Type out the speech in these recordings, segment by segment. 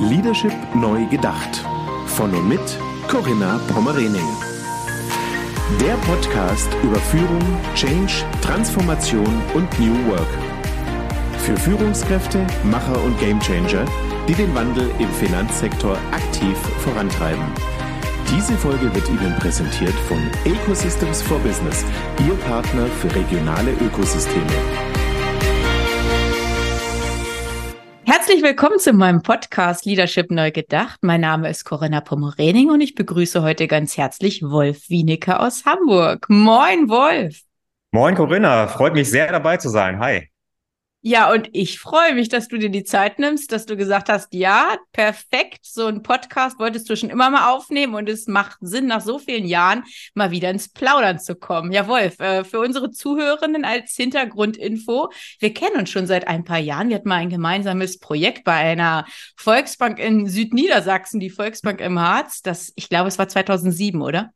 Leadership neu gedacht. Von und mit Corinna Pommerening. Der Podcast über Führung, Change, Transformation und New Work. Für Führungskräfte, Macher und Gamechanger, die den Wandel im Finanzsektor aktiv vorantreiben. Diese Folge wird Ihnen präsentiert von Ecosystems for Business, Ihr Partner für regionale Ökosysteme. Herzlich willkommen zu meinem Podcast Leadership Neu Gedacht. Mein Name ist Corinna Pomorening und ich begrüße heute ganz herzlich Wolf Wienicke aus Hamburg. Moin, Wolf. Moin, Corinna. Freut mich sehr dabei zu sein. Hi. Ja, und ich freue mich, dass du dir die Zeit nimmst, dass du gesagt hast, ja, perfekt, so ein Podcast wolltest du schon immer mal aufnehmen und es macht Sinn, nach so vielen Jahren mal wieder ins Plaudern zu kommen. Ja, Wolf, äh, für unsere Zuhörenden als Hintergrundinfo, wir kennen uns schon seit ein paar Jahren. Wir hatten mal ein gemeinsames Projekt bei einer Volksbank in Südniedersachsen, die Volksbank im Harz. Das, ich glaube, es war 2007, oder?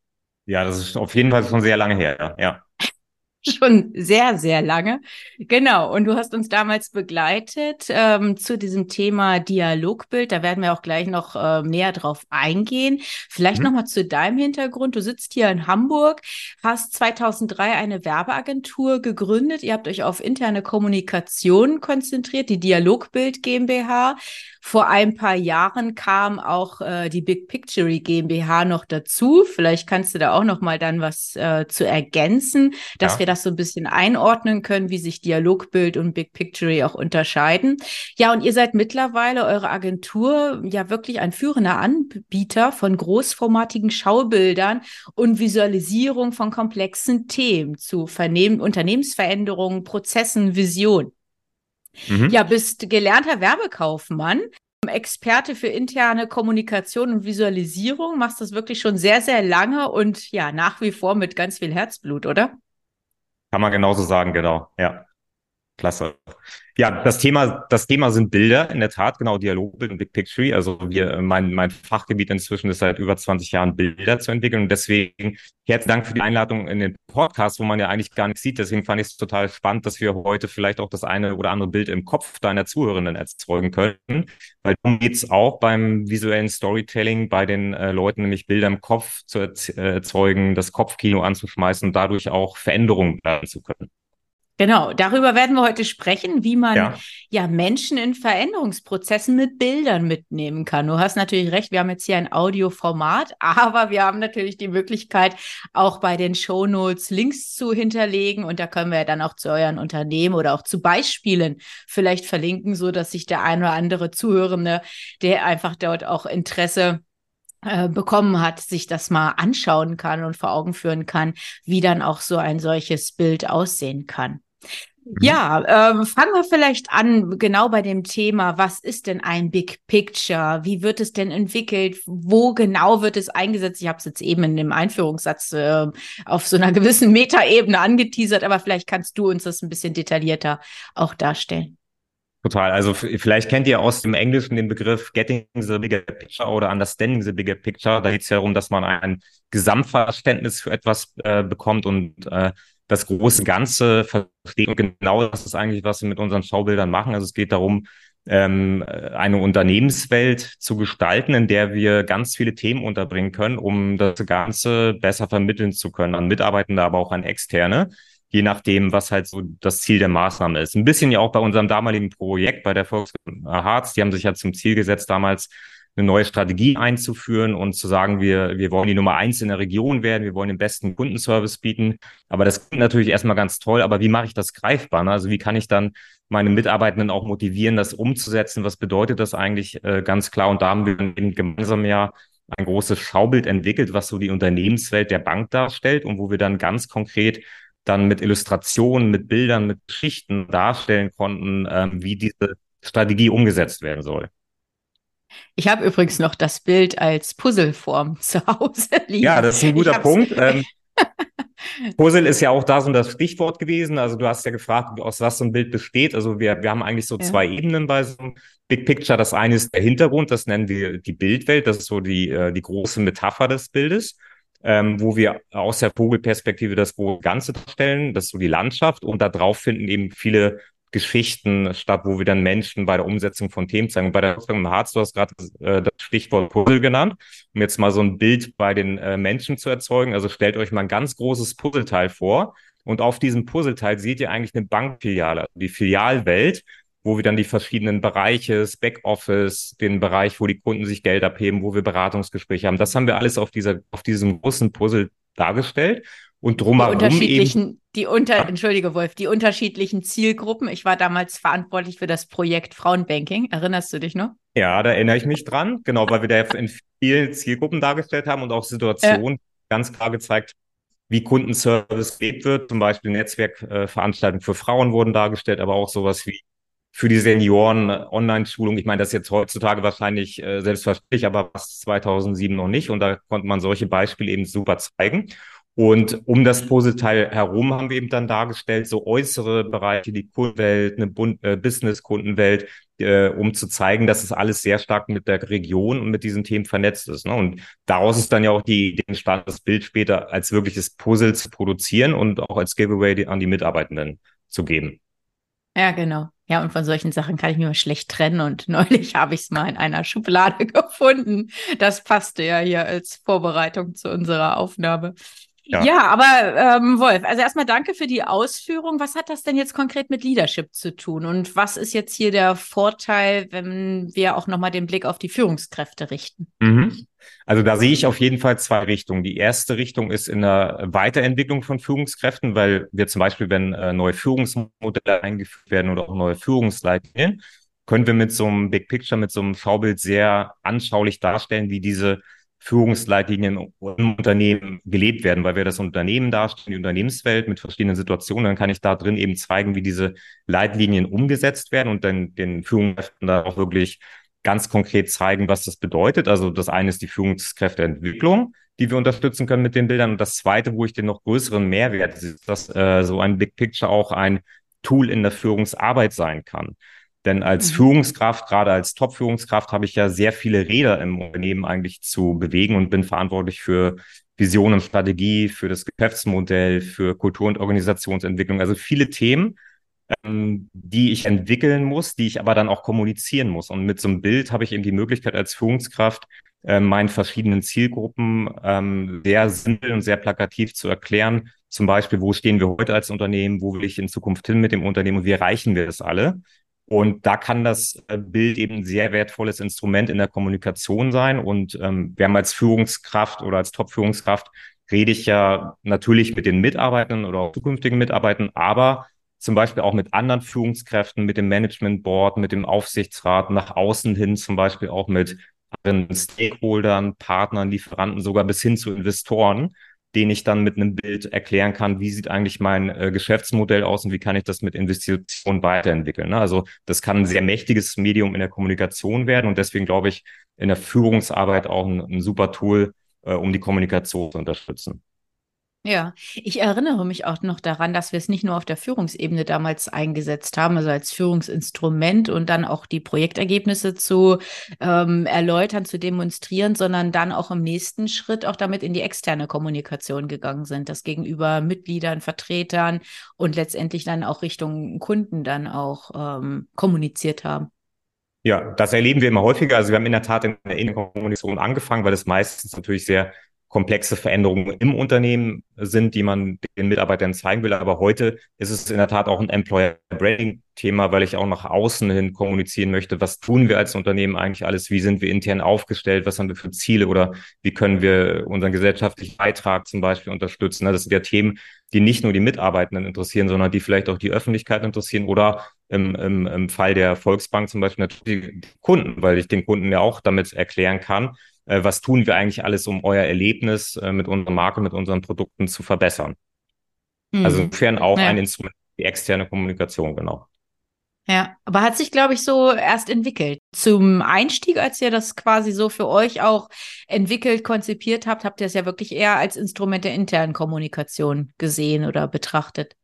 Ja, das ist auf jeden Fall schon sehr lange her, ja. schon sehr, sehr lange. Genau. Und du hast uns damals begleitet ähm, zu diesem Thema Dialogbild. Da werden wir auch gleich noch äh, näher drauf eingehen. Vielleicht mhm. nochmal zu deinem Hintergrund. Du sitzt hier in Hamburg, hast 2003 eine Werbeagentur gegründet. Ihr habt euch auf interne Kommunikation konzentriert, die Dialogbild GmbH. Vor ein paar Jahren kam auch äh, die Big Picture GmbH noch dazu. Vielleicht kannst du da auch noch mal dann was äh, zu ergänzen, dass ja. wir das so ein bisschen einordnen können, wie sich Dialogbild und Big Picture auch unterscheiden. Ja, und ihr seid mittlerweile eure Agentur ja wirklich ein führender Anbieter von großformatigen Schaubildern und Visualisierung von komplexen Themen zu Vernehmen, Unternehmensveränderungen, Prozessen, Vision. Mhm. Ja, bist gelernter Werbekaufmann, Experte für interne Kommunikation und Visualisierung, machst das wirklich schon sehr, sehr lange und ja, nach wie vor mit ganz viel Herzblut, oder? Kann man genauso sagen, genau, ja. Klasse. Ja, das Thema, das Thema sind Bilder, in der Tat, genau, Dialogbild und Big Picture. Also wir, mein, mein Fachgebiet inzwischen ist seit über 20 Jahren Bilder zu entwickeln. Und deswegen herzlichen Dank für die Einladung in den Podcast, wo man ja eigentlich gar nichts sieht. Deswegen fand ich es total spannend, dass wir heute vielleicht auch das eine oder andere Bild im Kopf deiner Zuhörenden erzeugen können. Weil darum geht's auch beim visuellen Storytelling, bei den äh, Leuten nämlich Bilder im Kopf zu erzeugen, das Kopfkino anzuschmeißen und dadurch auch Veränderungen planen zu können. Genau, darüber werden wir heute sprechen, wie man ja. ja. Menschen in Veränderungsprozessen mit Bildern mitnehmen kann. Du hast natürlich recht, wir haben jetzt hier ein Audioformat, aber wir haben natürlich die Möglichkeit, auch bei den Shownotes Links zu hinterlegen und da können wir ja dann auch zu euren Unternehmen oder auch zu Beispielen vielleicht verlinken, so dass sich der ein oder andere Zuhörende, der einfach dort auch Interesse äh, bekommen hat, sich das mal anschauen kann und vor Augen führen kann, wie dann auch so ein solches Bild aussehen kann. Mhm. Ja, äh, fangen wir vielleicht an, genau bei dem Thema, was ist denn ein Big Picture? Wie wird es denn entwickelt? Wo genau wird es eingesetzt? Ich habe es jetzt eben in dem Einführungssatz äh, auf so einer gewissen Metaebene angeteasert, aber vielleicht kannst du uns das ein bisschen detaillierter auch darstellen. Total. Also vielleicht kennt ihr aus dem Englischen den Begriff Getting the Bigger Picture oder Understanding the Bigger Picture. Da geht es ja darum, dass man ein Gesamtverständnis für etwas äh, bekommt und äh, das große Ganze versteht. Und genau das ist eigentlich, was wir mit unseren Schaubildern machen. Also es geht darum, ähm, eine Unternehmenswelt zu gestalten, in der wir ganz viele Themen unterbringen können, um das Ganze besser vermitteln zu können an Mitarbeitende, aber auch an Externe je nachdem, was halt so das Ziel der Maßnahme ist. Ein bisschen ja auch bei unserem damaligen Projekt bei der Volkswagen Harz, die haben sich ja zum Ziel gesetzt, damals eine neue Strategie einzuführen und zu sagen, wir, wir wollen die Nummer eins in der Region werden, wir wollen den besten Kundenservice bieten. Aber das klingt natürlich erstmal ganz toll, aber wie mache ich das greifbar? Ne? Also wie kann ich dann meine Mitarbeitenden auch motivieren, das umzusetzen? Was bedeutet das eigentlich äh, ganz klar? Und da haben wir eben gemeinsam ja ein großes Schaubild entwickelt, was so die Unternehmenswelt der Bank darstellt und wo wir dann ganz konkret dann mit Illustrationen, mit Bildern, mit Geschichten darstellen konnten, ähm, wie diese Strategie umgesetzt werden soll. Ich habe übrigens noch das Bild als Puzzleform zu Hause liegen. Ja, das ist ein guter Punkt. Ähm, Puzzle ist ja auch da so das Stichwort gewesen. Also du hast ja gefragt, aus was so ein Bild besteht. Also wir, wir haben eigentlich so ja. zwei Ebenen bei so einem Big Picture. Das eine ist der Hintergrund, das nennen wir die Bildwelt. Das ist so die, äh, die große Metapher des Bildes ähm, wo wir aus der Vogelperspektive das große Ganze darstellen, das ist so die Landschaft und da drauf finden eben viele Geschichten statt, wo wir dann Menschen bei der Umsetzung von Themen zeigen. Und bei der Ausbildung im Harz, du hast gerade äh, das Stichwort Puzzle genannt, um jetzt mal so ein Bild bei den äh, Menschen zu erzeugen. Also stellt euch mal ein ganz großes Puzzleteil vor und auf diesem Puzzleteil seht ihr eigentlich eine Bankfiliale, also die Filialwelt, wo wir dann die verschiedenen Bereiche, das Backoffice, den Bereich, wo die Kunden sich Geld abheben, wo wir Beratungsgespräche haben. Das haben wir alles auf dieser, auf diesem großen Puzzle dargestellt. Und drumherum die unterschiedlichen, eben, die unter, entschuldige Wolf, die unterschiedlichen Zielgruppen. Ich war damals verantwortlich für das Projekt Frauenbanking. Erinnerst du dich noch? Ja, da erinnere ich mich dran. Genau, weil wir da in vielen Zielgruppen dargestellt haben und auch Situationen ja. ganz klar gezeigt, wie Kundenservice gelebt wird. Zum Beispiel Netzwerkveranstaltungen äh, für Frauen wurden dargestellt, aber auch sowas wie für die Senioren äh, Online-Schulung. Ich meine, das ist jetzt heutzutage wahrscheinlich äh, selbstverständlich, aber was 2007 noch nicht. Und da konnte man solche Beispiele eben super zeigen. Und um das Puzzleteil herum haben wir eben dann dargestellt, so äußere Bereiche, die Kundenwelt, eine äh, Business-Kundenwelt, äh, um zu zeigen, dass es alles sehr stark mit der Region und mit diesen Themen vernetzt ist. Ne? Und daraus ist dann ja auch die Idee entstanden, das Bild später als wirkliches Puzzle zu produzieren und auch als Giveaway an die Mitarbeitenden zu geben. Ja, genau. Ja, und von solchen Sachen kann ich mir schlecht trennen. Und neulich habe ich es mal in einer Schublade gefunden. Das passte ja hier als Vorbereitung zu unserer Aufnahme. Ja, ja aber ähm, Wolf, also erstmal danke für die Ausführung. Was hat das denn jetzt konkret mit Leadership zu tun? Und was ist jetzt hier der Vorteil, wenn wir auch nochmal den Blick auf die Führungskräfte richten? Mhm. Also da sehe ich auf jeden Fall zwei Richtungen. Die erste Richtung ist in der Weiterentwicklung von Führungskräften, weil wir zum Beispiel, wenn äh, neue Führungsmodelle eingeführt werden oder auch neue Führungsleitlinien, können wir mit so einem Big Picture, mit so einem Schaubild sehr anschaulich darstellen, wie diese Führungsleitlinien im Unternehmen gelebt werden, weil wir das Unternehmen darstellen, die Unternehmenswelt mit verschiedenen Situationen, dann kann ich da drin eben zeigen, wie diese Leitlinien umgesetzt werden und dann den Führungskräften da auch wirklich ganz konkret zeigen, was das bedeutet. Also das eine ist die Führungskräfteentwicklung, die wir unterstützen können mit den Bildern. Und das zweite, wo ich den noch größeren Mehrwert sehe, dass äh, so ein Big Picture auch ein Tool in der Führungsarbeit sein kann. Denn als mhm. Führungskraft, gerade als Top-Führungskraft, habe ich ja sehr viele Räder im Unternehmen eigentlich zu bewegen und bin verantwortlich für Vision und Strategie, für das Geschäftsmodell, für Kultur- und Organisationsentwicklung. Also viele Themen, ähm, die ich entwickeln muss, die ich aber dann auch kommunizieren muss. Und mit so einem Bild habe ich eben die Möglichkeit als Führungskraft, äh, meinen verschiedenen Zielgruppen ähm, sehr simpel und sehr plakativ zu erklären. Zum Beispiel, wo stehen wir heute als Unternehmen, wo will ich in Zukunft hin mit dem Unternehmen und wie erreichen wir das alle? Und da kann das äh, Bild eben ein sehr wertvolles Instrument in der Kommunikation sein. Und ähm, wir haben als Führungskraft oder als Top-Führungskraft rede ich ja natürlich mit den Mitarbeitern oder auch zukünftigen Mitarbeitern, aber zum Beispiel auch mit anderen Führungskräften, mit dem Management Board, mit dem Aufsichtsrat, nach außen hin zum Beispiel auch mit anderen Stakeholdern, Partnern, Lieferanten, sogar bis hin zu Investoren den ich dann mit einem Bild erklären kann, wie sieht eigentlich mein äh, Geschäftsmodell aus und wie kann ich das mit Investitionen weiterentwickeln. Ne? Also das kann ein sehr mächtiges Medium in der Kommunikation werden und deswegen glaube ich in der Führungsarbeit auch ein, ein super Tool, äh, um die Kommunikation zu unterstützen. Ja, ich erinnere mich auch noch daran, dass wir es nicht nur auf der Führungsebene damals eingesetzt haben, also als Führungsinstrument und dann auch die Projektergebnisse zu ähm, erläutern, zu demonstrieren, sondern dann auch im nächsten Schritt auch damit in die externe Kommunikation gegangen sind, das gegenüber Mitgliedern, Vertretern und letztendlich dann auch Richtung Kunden dann auch ähm, kommuniziert haben. Ja, das erleben wir immer häufiger. Also wir haben in der Tat in der Innenkommunikation angefangen, weil es meistens natürlich sehr komplexe Veränderungen im Unternehmen sind, die man den Mitarbeitern zeigen will. Aber heute ist es in der Tat auch ein Employer Branding Thema, weil ich auch nach außen hin kommunizieren möchte. Was tun wir als Unternehmen eigentlich alles? Wie sind wir intern aufgestellt? Was haben wir für Ziele oder wie können wir unseren gesellschaftlichen Beitrag zum Beispiel unterstützen? Das sind ja Themen, die nicht nur die Mitarbeitenden interessieren, sondern die vielleicht auch die Öffentlichkeit interessieren oder im, im, im Fall der Volksbank zum Beispiel natürlich die Kunden, weil ich den Kunden ja auch damit erklären kann, äh, was tun wir eigentlich alles, um euer Erlebnis äh, mit unserer Marke, mit unseren Produkten zu verbessern. Mhm. Also insofern auch ja. ein Instrument die externe Kommunikation, genau. Ja, aber hat sich, glaube ich, so erst entwickelt. Zum Einstieg, als ihr das quasi so für euch auch entwickelt, konzipiert habt, habt ihr es ja wirklich eher als Instrument der internen Kommunikation gesehen oder betrachtet.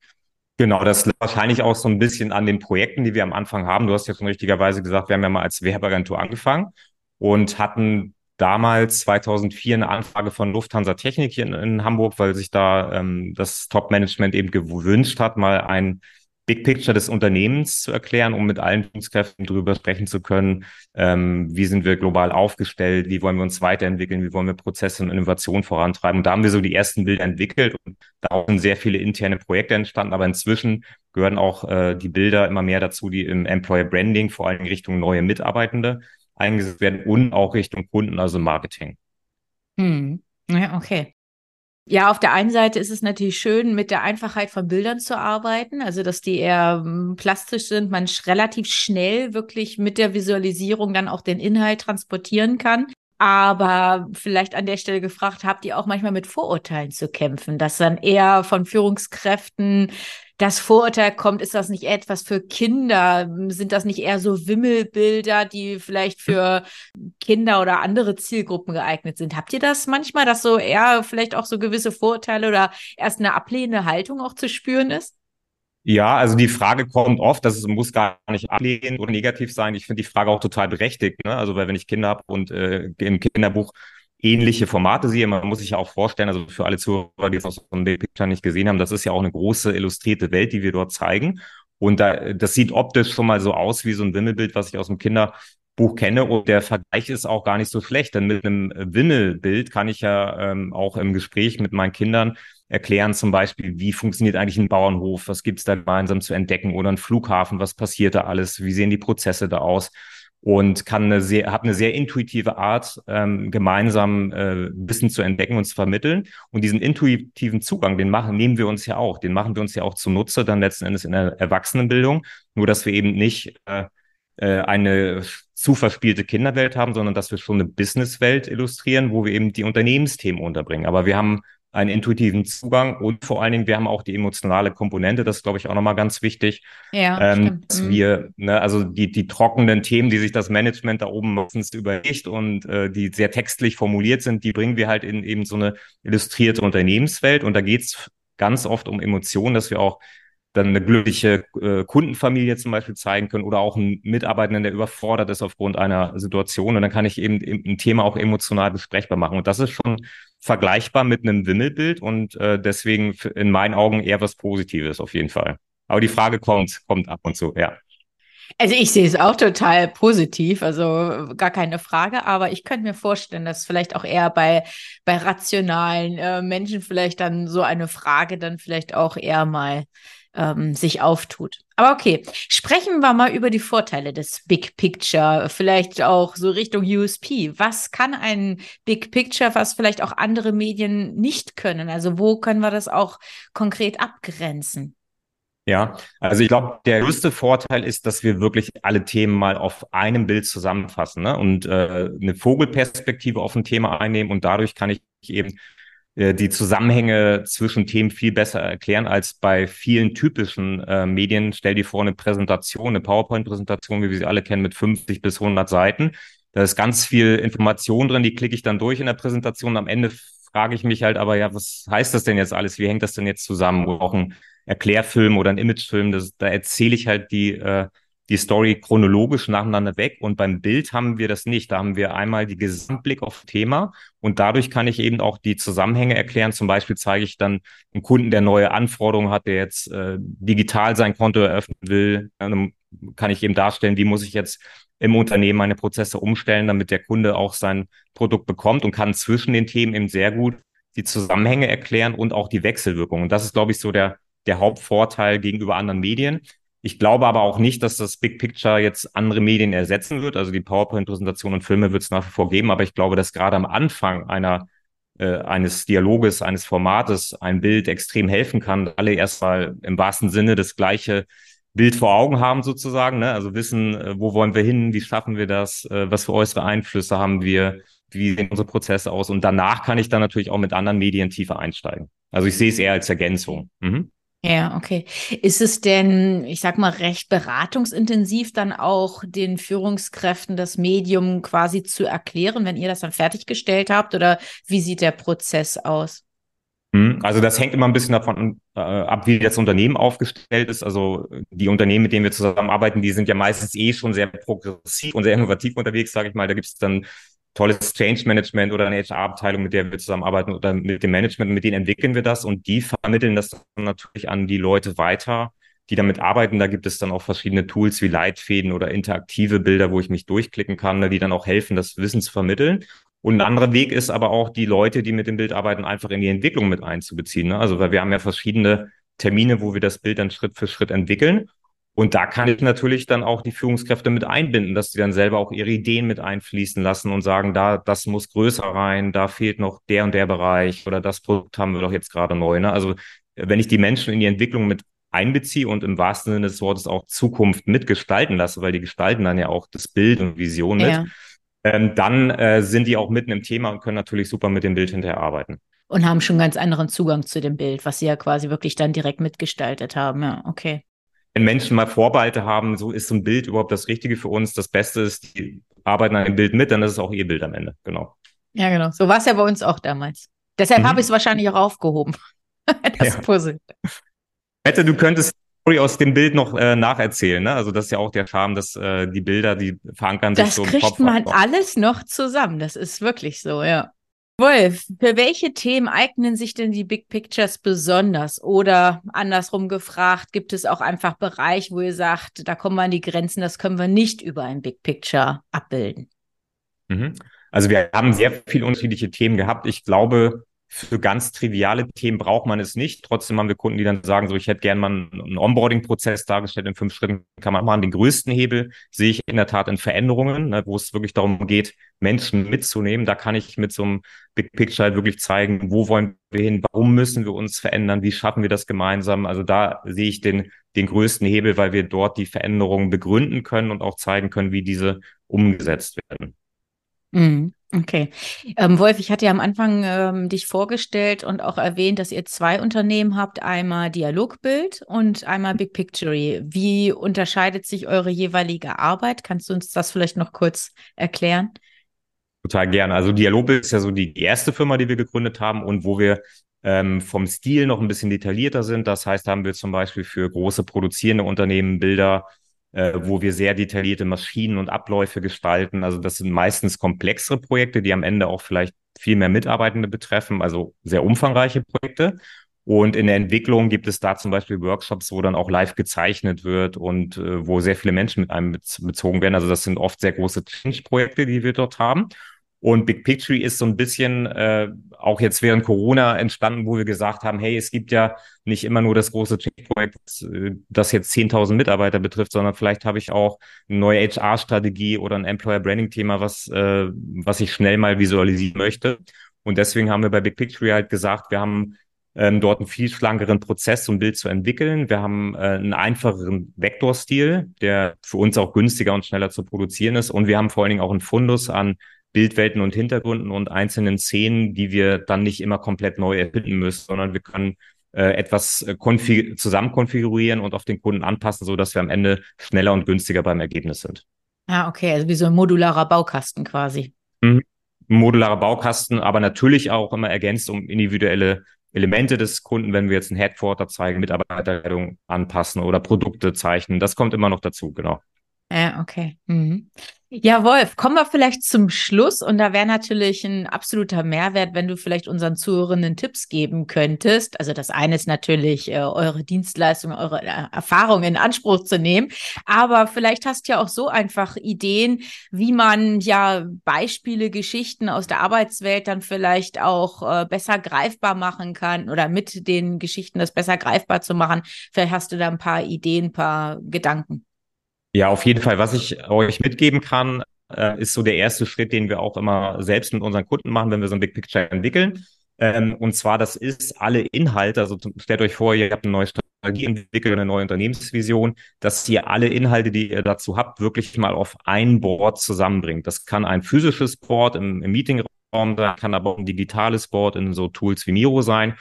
Genau, das liegt wahrscheinlich auch so ein bisschen an den Projekten, die wir am Anfang haben. Du hast ja schon richtigerweise gesagt, wir haben ja mal als Werbeagentur angefangen und hatten damals 2004 eine Anfrage von Lufthansa Technik hier in, in Hamburg, weil sich da ähm, das Top-Management eben gewünscht hat, mal ein Big Picture des Unternehmens zu erklären, um mit allen Führungskräften darüber sprechen zu können, ähm, wie sind wir global aufgestellt, wie wollen wir uns weiterentwickeln, wie wollen wir Prozesse und Innovation vorantreiben. Und da haben wir so die ersten Bilder entwickelt und da sind sehr viele interne Projekte entstanden, aber inzwischen gehören auch äh, die Bilder immer mehr dazu, die im Employer Branding vor allem Richtung neue Mitarbeitende eingesetzt werden und auch Richtung Kunden, also Marketing. Hm. Ja, okay. Ja, auf der einen Seite ist es natürlich schön, mit der Einfachheit von Bildern zu arbeiten, also dass die eher ähm, plastisch sind, man relativ schnell wirklich mit der Visualisierung dann auch den Inhalt transportieren kann. Aber vielleicht an der Stelle gefragt, habt ihr auch manchmal mit Vorurteilen zu kämpfen, dass dann eher von Führungskräften das Vorurteil kommt, ist das nicht etwas für Kinder? Sind das nicht eher so Wimmelbilder, die vielleicht für Kinder oder andere Zielgruppen geeignet sind? Habt ihr das manchmal, dass so eher vielleicht auch so gewisse Vorurteile oder erst eine ablehnende Haltung auch zu spüren ist? Ja, also die Frage kommt oft, dass es muss gar nicht ablehnend oder negativ sein. Ich finde die Frage auch total berechtigt. Ne? Also weil wenn ich Kinder habe und äh, im Kinderbuch ähnliche Formate sehe. Man muss sich ja auch vorstellen, also für alle Zuhörer, die es aus dem Picture nicht gesehen haben, das ist ja auch eine große illustrierte Welt, die wir dort zeigen. Und da, das sieht optisch schon mal so aus wie so ein Wimmelbild, was ich aus dem Kinderbuch kenne. Und der Vergleich ist auch gar nicht so schlecht, denn mit einem Wimmelbild kann ich ja ähm, auch im Gespräch mit meinen Kindern erklären, zum Beispiel, wie funktioniert eigentlich ein Bauernhof, was gibt's da gemeinsam zu entdecken oder ein Flughafen, was passiert da alles, wie sehen die Prozesse da aus und kann eine sehr, hat eine sehr intuitive Art, ähm, gemeinsam äh, Wissen zu entdecken und zu vermitteln. Und diesen intuitiven Zugang, den machen, nehmen wir uns ja auch, den machen wir uns ja auch zunutze, dann letzten Endes in der Erwachsenenbildung. Nur, dass wir eben nicht äh, äh, eine zu verspielte Kinderwelt haben, sondern dass wir schon eine Businesswelt illustrieren, wo wir eben die Unternehmensthemen unterbringen. Aber wir haben einen intuitiven Zugang und vor allen Dingen, wir haben auch die emotionale Komponente, das ist, glaube ich, auch nochmal ganz wichtig. Ja, ähm, dass mhm. wir, ne, also die, die trockenen Themen, die sich das Management da oben meistens überlegt und äh, die sehr textlich formuliert sind, die bringen wir halt in eben so eine illustrierte Unternehmenswelt und da geht's ganz oft um Emotionen, dass wir auch dann eine glückliche äh, Kundenfamilie zum Beispiel zeigen können oder auch einen Mitarbeitenden, der überfordert ist aufgrund einer Situation. Und dann kann ich eben ein Thema auch emotional besprechbar machen. Und das ist schon vergleichbar mit einem Wimmelbild und äh, deswegen in meinen Augen eher was Positives auf jeden Fall. Aber die Frage kommt, kommt ab und zu, ja. Also ich sehe es auch total positiv, also gar keine Frage, aber ich könnte mir vorstellen, dass vielleicht auch eher bei, bei rationalen äh, Menschen vielleicht dann so eine Frage dann vielleicht auch eher mal ähm, sich auftut. Aber okay, sprechen wir mal über die Vorteile des Big Picture, vielleicht auch so Richtung USP. Was kann ein Big Picture, was vielleicht auch andere Medien nicht können? Also wo können wir das auch konkret abgrenzen? Ja, also ich glaube, der größte Vorteil ist, dass wir wirklich alle Themen mal auf einem Bild zusammenfassen ne? und äh, eine Vogelperspektive auf ein Thema einnehmen und dadurch kann ich eben die Zusammenhänge zwischen Themen viel besser erklären als bei vielen typischen äh, Medien. Stell dir vor, eine Präsentation, eine PowerPoint-Präsentation, wie wir sie alle kennen, mit 50 bis 100 Seiten. Da ist ganz viel Information drin, die klicke ich dann durch in der Präsentation. Am Ende frage ich mich halt aber, ja, was heißt das denn jetzt alles? Wie hängt das denn jetzt zusammen? Oder auch ein Erklärfilm oder ein Imagefilm, das, da erzähle ich halt die äh, die Story chronologisch nacheinander weg. Und beim Bild haben wir das nicht. Da haben wir einmal die Gesamtblick auf Thema und dadurch kann ich eben auch die Zusammenhänge erklären. Zum Beispiel zeige ich dann einen Kunden, der neue Anforderungen hat, der jetzt äh, digital sein Konto eröffnen will. Dann kann ich eben darstellen, wie muss ich jetzt im Unternehmen meine Prozesse umstellen, damit der Kunde auch sein Produkt bekommt und kann zwischen den Themen eben sehr gut die Zusammenhänge erklären und auch die Wechselwirkungen. Und das ist, glaube ich, so der, der Hauptvorteil gegenüber anderen Medien. Ich glaube aber auch nicht, dass das Big Picture jetzt andere Medien ersetzen wird. Also die PowerPoint-Präsentation und Filme wird es nach wie vor geben, aber ich glaube, dass gerade am Anfang einer äh, eines Dialoges, eines Formates ein Bild extrem helfen kann. Alle erstmal im wahrsten Sinne das gleiche Bild vor Augen haben sozusagen, ne? also wissen, äh, wo wollen wir hin, wie schaffen wir das, äh, was für äußere Einflüsse haben wir, wie sehen unsere Prozesse aus und danach kann ich dann natürlich auch mit anderen Medien tiefer einsteigen. Also ich sehe es eher als Ergänzung. Mhm. Ja, okay. Ist es denn, ich sag mal, recht beratungsintensiv dann auch den Führungskräften das Medium quasi zu erklären, wenn ihr das dann fertiggestellt habt? Oder wie sieht der Prozess aus? Hm, also das hängt immer ein bisschen davon äh, ab, wie das Unternehmen aufgestellt ist. Also die Unternehmen, mit denen wir zusammenarbeiten, die sind ja meistens eh schon sehr progressiv und sehr innovativ unterwegs, sage ich mal. Da gibt es dann tolles Change Management oder eine HR-Abteilung, mit der wir zusammenarbeiten oder mit dem Management, mit denen entwickeln wir das und die vermitteln das dann natürlich an die Leute weiter, die damit arbeiten. Da gibt es dann auch verschiedene Tools wie Leitfäden oder interaktive Bilder, wo ich mich durchklicken kann, ne, die dann auch helfen, das Wissen zu vermitteln. Und ein anderer Weg ist aber auch, die Leute, die mit dem Bild arbeiten, einfach in die Entwicklung mit einzubeziehen. Ne? Also, weil wir haben ja verschiedene Termine, wo wir das Bild dann Schritt für Schritt entwickeln. Und da kann ich natürlich dann auch die Führungskräfte mit einbinden, dass die dann selber auch ihre Ideen mit einfließen lassen und sagen, da, das muss größer rein, da fehlt noch der und der Bereich oder das Produkt haben wir doch jetzt gerade neu. Ne? Also wenn ich die Menschen in die Entwicklung mit einbeziehe und im wahrsten Sinne des Wortes auch Zukunft mitgestalten lasse, weil die gestalten dann ja auch das Bild und Vision ja. mit, ähm, dann äh, sind die auch mitten im Thema und können natürlich super mit dem Bild hinterher arbeiten. Und haben schon ganz anderen Zugang zu dem Bild, was sie ja quasi wirklich dann direkt mitgestaltet haben. Ja, okay. Wenn Menschen mal Vorbehalte haben, so ist so ein Bild überhaupt das Richtige für uns, das Beste ist, die arbeiten an dem Bild mit, dann ist es auch ihr Bild am Ende. Genau. Ja, genau. So war es ja bei uns auch damals. Deshalb mhm. habe ich es wahrscheinlich auch aufgehoben. das ja. Puzzle. Hätte, du könntest aus dem Bild noch äh, nacherzählen. Ne? Also das ist ja auch der Charme, dass äh, die Bilder, die verankern das sich so im Kopf. Das kriegt man alles noch zusammen. Das ist wirklich so, ja. Wolf, für welche Themen eignen sich denn die Big Pictures besonders? Oder andersrum gefragt, gibt es auch einfach Bereich, wo ihr sagt, da kommen wir an die Grenzen, das können wir nicht über ein Big Picture abbilden? Mhm. Also wir haben sehr viele unterschiedliche Themen gehabt. Ich glaube, für ganz triviale Themen braucht man es nicht. Trotzdem haben wir Kunden, die dann sagen, so ich hätte gerne mal einen Onboarding-Prozess dargestellt. In fünf Schritten kann man machen. Den größten Hebel sehe ich in der Tat in Veränderungen, ne, wo es wirklich darum geht, Menschen mitzunehmen. Da kann ich mit so einem Big Picture halt wirklich zeigen, wo wollen wir hin, warum müssen wir uns verändern, wie schaffen wir das gemeinsam. Also da sehe ich den, den größten Hebel, weil wir dort die Veränderungen begründen können und auch zeigen können, wie diese umgesetzt werden. Mhm. Okay. Ähm, Wolf, ich hatte ja am Anfang ähm, dich vorgestellt und auch erwähnt, dass ihr zwei Unternehmen habt, einmal Dialogbild und einmal Big Picture. Wie unterscheidet sich eure jeweilige Arbeit? Kannst du uns das vielleicht noch kurz erklären? Total gerne. Also Dialogbild ist ja so die erste Firma, die wir gegründet haben und wo wir ähm, vom Stil noch ein bisschen detaillierter sind. Das heißt, haben wir zum Beispiel für große produzierende Unternehmen Bilder wo wir sehr detaillierte Maschinen und Abläufe gestalten. Also das sind meistens komplexere Projekte, die am Ende auch vielleicht viel mehr Mitarbeitende betreffen, also sehr umfangreiche Projekte. Und in der Entwicklung gibt es da zum Beispiel Workshops, wo dann auch live gezeichnet wird und äh, wo sehr viele Menschen mit einem bezogen werden. Also das sind oft sehr große Change-Projekte, die wir dort haben. Und Big Picture ist so ein bisschen äh, auch jetzt während Corona entstanden, wo wir gesagt haben, hey, es gibt ja nicht immer nur das große Projekt, äh, das jetzt 10.000 Mitarbeiter betrifft, sondern vielleicht habe ich auch eine neue HR-Strategie oder ein Employer Branding-Thema, was, äh, was ich schnell mal visualisieren möchte. Und deswegen haben wir bei Big Picture halt gesagt, wir haben ähm, dort einen viel schlankeren Prozess, um Bild zu entwickeln. Wir haben äh, einen einfacheren Vektorstil, der für uns auch günstiger und schneller zu produzieren ist. Und wir haben vor allen Dingen auch einen Fundus an Bildwelten und Hintergründen und einzelnen Szenen, die wir dann nicht immer komplett neu erfinden müssen, sondern wir können äh, etwas äh, zusammen konfigurieren und auf den Kunden anpassen, so dass wir am Ende schneller und günstiger beim Ergebnis sind. Ah, okay, also wie so ein modularer Baukasten quasi. Mhm. Modularer Baukasten, aber natürlich auch immer ergänzt um individuelle Elemente des Kunden, wenn wir jetzt ein Headquarter zeigen, Mitarbeiterrettung anpassen oder Produkte zeichnen. Das kommt immer noch dazu, genau. Ja, okay. Mhm. Ja, Wolf, kommen wir vielleicht zum Schluss. Und da wäre natürlich ein absoluter Mehrwert, wenn du vielleicht unseren Zuhörenden Tipps geben könntest. Also das eine ist natürlich, äh, eure Dienstleistung, eure äh, Erfahrung in Anspruch zu nehmen. Aber vielleicht hast du ja auch so einfach Ideen, wie man ja Beispiele, Geschichten aus der Arbeitswelt dann vielleicht auch äh, besser greifbar machen kann oder mit den Geschichten das besser greifbar zu machen. Vielleicht hast du da ein paar Ideen, ein paar Gedanken. Ja, auf jeden Fall. Was ich euch mitgeben kann, äh, ist so der erste Schritt, den wir auch immer selbst mit unseren Kunden machen, wenn wir so ein Big Picture entwickeln. Ähm, und zwar, das ist alle Inhalte, also stellt euch vor, ihr habt eine neue Strategie entwickelt, eine neue Unternehmensvision, dass ihr alle Inhalte, die ihr dazu habt, wirklich mal auf ein Board zusammenbringt. Das kann ein physisches Board im, im Meetingraum sein, kann aber auch ein digitales Board in so Tools wie Miro sein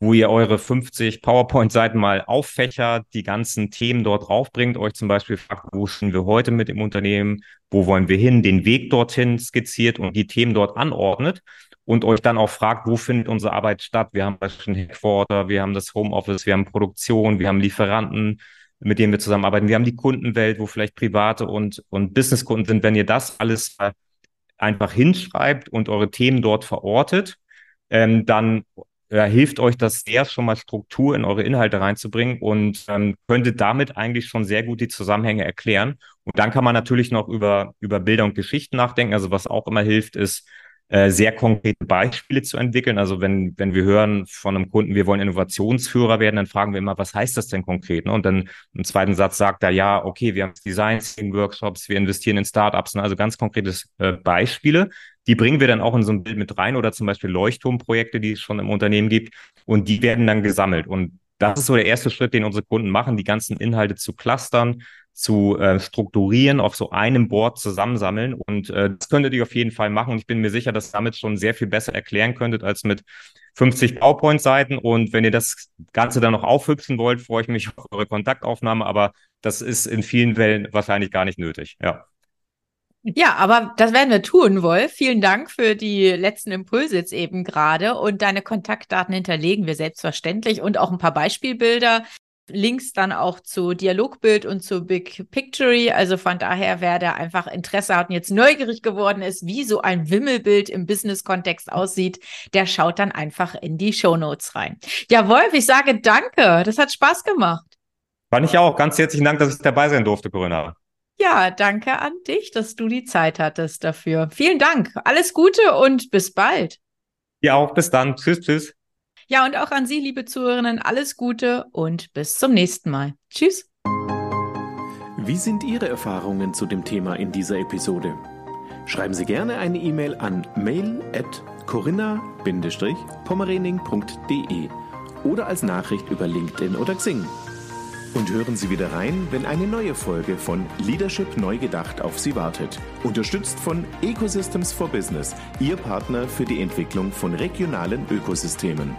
wo ihr eure 50 PowerPoint-Seiten mal auffächert, die ganzen Themen dort draufbringt, euch zum Beispiel fragt, wo stehen wir heute mit dem Unternehmen, wo wollen wir hin, den Weg dorthin skizziert und die Themen dort anordnet und euch dann auch fragt, wo findet unsere Arbeit statt. Wir haben ein Headquarter, wir haben das Homeoffice, wir haben Produktion, wir haben Lieferanten, mit denen wir zusammenarbeiten, wir haben die Kundenwelt, wo vielleicht private und, und Businesskunden sind. Wenn ihr das alles einfach hinschreibt und eure Themen dort verortet, ähm, dann äh, hilft euch das sehr, schon mal Struktur in eure Inhalte reinzubringen und ähm, könnte damit eigentlich schon sehr gut die Zusammenhänge erklären. Und dann kann man natürlich noch über, über Bilder und Geschichten nachdenken. Also was auch immer hilft, ist, äh, sehr konkrete Beispiele zu entwickeln. Also wenn, wenn wir hören von einem Kunden, wir wollen Innovationsführer werden, dann fragen wir immer, was heißt das denn konkret? Ne? Und dann im zweiten Satz sagt er, ja, okay, wir haben Design Workshops, wir investieren in Startups, ne? also ganz konkrete äh, Beispiele. Die bringen wir dann auch in so ein Bild mit rein oder zum Beispiel Leuchtturmprojekte, die es schon im Unternehmen gibt. Und die werden dann gesammelt. Und das ist so der erste Schritt, den unsere Kunden machen, die ganzen Inhalte zu clustern, zu äh, strukturieren, auf so einem Board zusammensammeln. Und äh, das könntet ihr auf jeden Fall machen. Und ich bin mir sicher, dass ihr damit schon sehr viel besser erklären könntet als mit 50 PowerPoint-Seiten. Und wenn ihr das Ganze dann noch aufhübschen wollt, freue ich mich auf eure Kontaktaufnahme. Aber das ist in vielen Fällen wahrscheinlich gar nicht nötig. Ja. Ja, aber das werden wir tun, Wolf. Vielen Dank für die letzten Impulse jetzt eben gerade und deine Kontaktdaten hinterlegen wir selbstverständlich und auch ein paar Beispielbilder. Links dann auch zu Dialogbild und zu Big Pictory. Also von daher, wer da einfach Interesse hat und jetzt neugierig geworden ist, wie so ein Wimmelbild im Business-Kontext aussieht, der schaut dann einfach in die Show Notes rein. Ja, Wolf, ich sage danke. Das hat Spaß gemacht. Fand ich auch. Ganz herzlichen Dank, dass ich dabei sein durfte, Corinna. Ja, danke an dich, dass du die Zeit hattest dafür. Vielen Dank. Alles Gute und bis bald. Ja, auch bis dann. Tschüss, tschüss. Ja, und auch an Sie, liebe Zuhörerinnen, alles Gute und bis zum nächsten Mal. Tschüss. Wie sind Ihre Erfahrungen zu dem Thema in dieser Episode? Schreiben Sie gerne eine E-Mail an mail.corinna-pommerening.de oder als Nachricht über LinkedIn oder Xing. Und hören Sie wieder rein, wenn eine neue Folge von Leadership neu gedacht auf Sie wartet. Unterstützt von Ecosystems for Business, Ihr Partner für die Entwicklung von regionalen Ökosystemen.